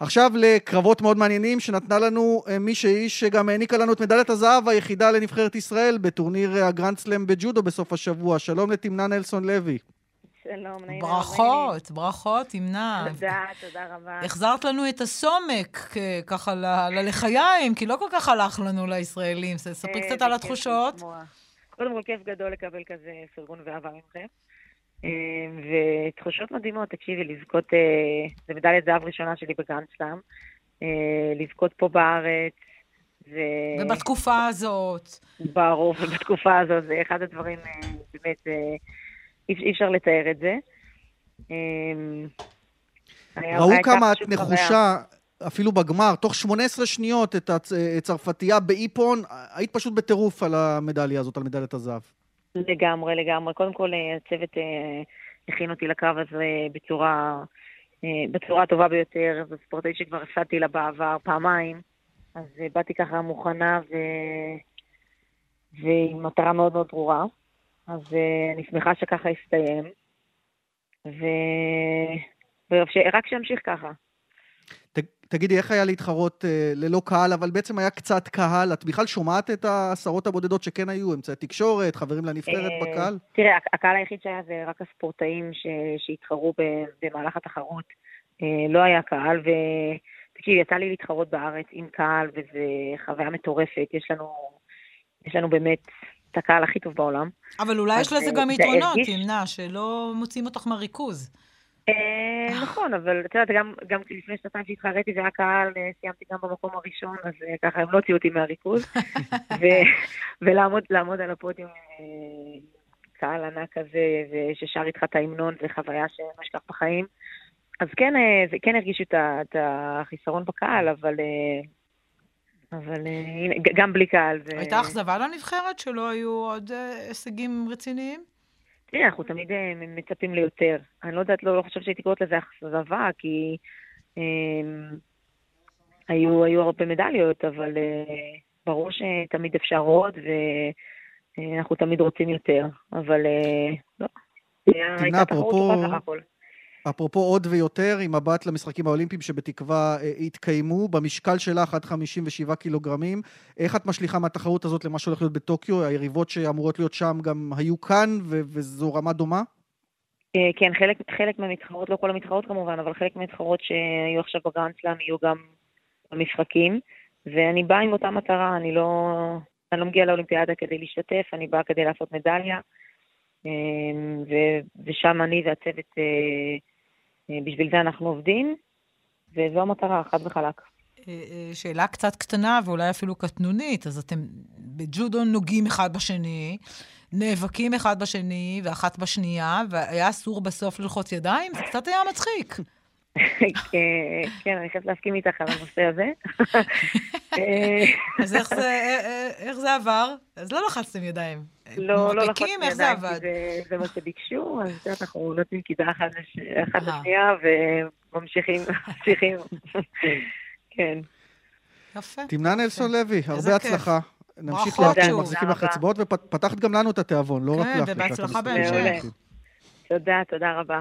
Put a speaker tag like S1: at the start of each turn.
S1: עכשיו לקרבות מאוד מעניינים שנתנה לנו אה, מישהי שגם העניקה לנו את מדליית הזהב היחידה לנבחרת ישראל בטורניר הגרנד סלאם בג'ודו בסוף השבוע. שלום לתמנה נלסון לוי.
S2: שלום, נעים
S3: ברכות, ברכות, תמנה.
S2: תודה, תודה רבה.
S3: החזרת לנו את הסומק, ככה ללחיים, כי לא כל כך הלך לנו לישראלים. ספרי קצת על התחושות.
S2: קודם כל, כיף גדול לקבל כזה פרגון ואהבה ממכם. אה, ותחושות מדהימות, תקשיבי, לזכות, אה, זה מדליית זהב ראשונה שלי בגרנד סלאם, אה, לזכות פה בארץ.
S3: ו... ובתקופה הזאת.
S2: ברור, ובתקופה הזאת, זה אחד הדברים, באמת, אי אפשר לתאר את זה.
S1: ראו כמה את נחושה, אפילו בגמר, תוך 18 שניות את הצרפתייה באיפון, היית פשוט בטירוף על המדליה הזאת, על מדליית הזהב.
S2: לגמרי, לגמרי. קודם כל, אה, הצוות אה, הכין אותי לקרב הזה בצורה, אה, בצורה הטובה ביותר. זו ספורטאית שכבר הפסדתי לה בעבר פעמיים, אז באתי ככה מוכנה ו... ועם מטרה מאוד מאוד ברורה. אז אני שמחה שככה הסתיים. ו... ורק שימשיך ככה.
S1: תגידי, איך היה להתחרות אה, ללא קהל, אבל בעצם היה קצת קהל? את בכלל שומעת את העשרות הבודדות שכן היו, אמצעי תקשורת, חברים לנבחרת אה, בקהל?
S2: תראה, הקהל היחיד שהיה זה רק הספורטאים שהתחרו במהלך התחרות. אה, לא היה קהל, ותקשיבי, יצא לי להתחרות בארץ עם קהל, וזו חוויה מטורפת. יש לנו, יש לנו באמת את הקהל הכי טוב בעולם.
S3: אבל אולי יש לזה גם יתרונות, תמנע, שלא מוצאים אותך מהריכוז.
S2: אה, נכון, אבל את יודעת, גם לפני שנתיים שהתחרתי והיה קהל, אה, סיימתי גם במקום הראשון, אז אה, ככה הם לא הוציאו אותי מהריכוז. ולעמוד על הפודיום קהל ענק כזה, וששר איתך את ההמנון, זה חוויה שלא אשכח בחיים. אז כן, זה כן הרגישו את החיסרון בקהל, אבל... אבל הנה, גם בלי קהל זה...
S3: הייתה אכזבה לנבחרת שלא היו עוד הישגים רציניים?
S2: תראה, אנחנו תמיד אה, מצפים ליותר. אני לא יודעת, לא, לא חושבת שהייתי קוראת לזה אכזבה, כי אה, היו, היו הרבה מדליות, אבל אה, ברור שתמיד אפשר עוד, ואנחנו תמיד רוצים יותר. אבל אה, לא, הייתה תחרות טובה סך הכל.
S1: אפרופו עוד ויותר, עם מבט למשחקים האולימפיים שבתקווה אה, יתקיימו, במשקל שלך עד 57 קילוגרמים, איך את משליכה מהתחרות הזאת למה שהולך להיות בטוקיו? היריבות שאמורות להיות שם גם היו כאן, ו- וזו רמה דומה?
S2: אה, כן, חלק, חלק מהמתחרות, לא כל המתחרות כמובן, אבל חלק מהמתחרות שהיו עכשיו בגרנדסלאם יהיו גם במשחקים, ואני באה עם אותה מטרה, אני לא, אני לא מגיעה לאולימפיאדה כדי להשתתף, אני באה כדי לעשות מדליה, אה, ושם אני והצוות אה, בשביל זה אנחנו עובדים, וזו המטרה, חד וחלק.
S3: אה, אה, שאלה קצת קטנה ואולי אפילו קטנונית, אז אתם בג'ודו נוגעים אחד בשני, נאבקים אחד בשני ואחת בשנייה, והיה אסור בסוף ללחוץ ידיים? זה קצת היה מצחיק.
S2: כן, אני חייבת להסכים איתך על הנושא הזה.
S3: אז איך זה עבר? אז לא לחצתם ידיים.
S2: לא, לא לחצתם ידיים, איך זה עבד? זה מה שביקשו, אז אנחנו נותנים כיתה אחת לשנייה וממשיכים, ממשיכים. כן.
S3: יפה.
S1: תמנה נלסון לוי, הרבה הצלחה. נמשיך לעקוב, מחזיקים לך אצבעות, ופתחת גם לנו את התיאבון, לא רק
S3: לך. כן, ובהצלחה בהמשך.
S2: תודה, תודה רבה.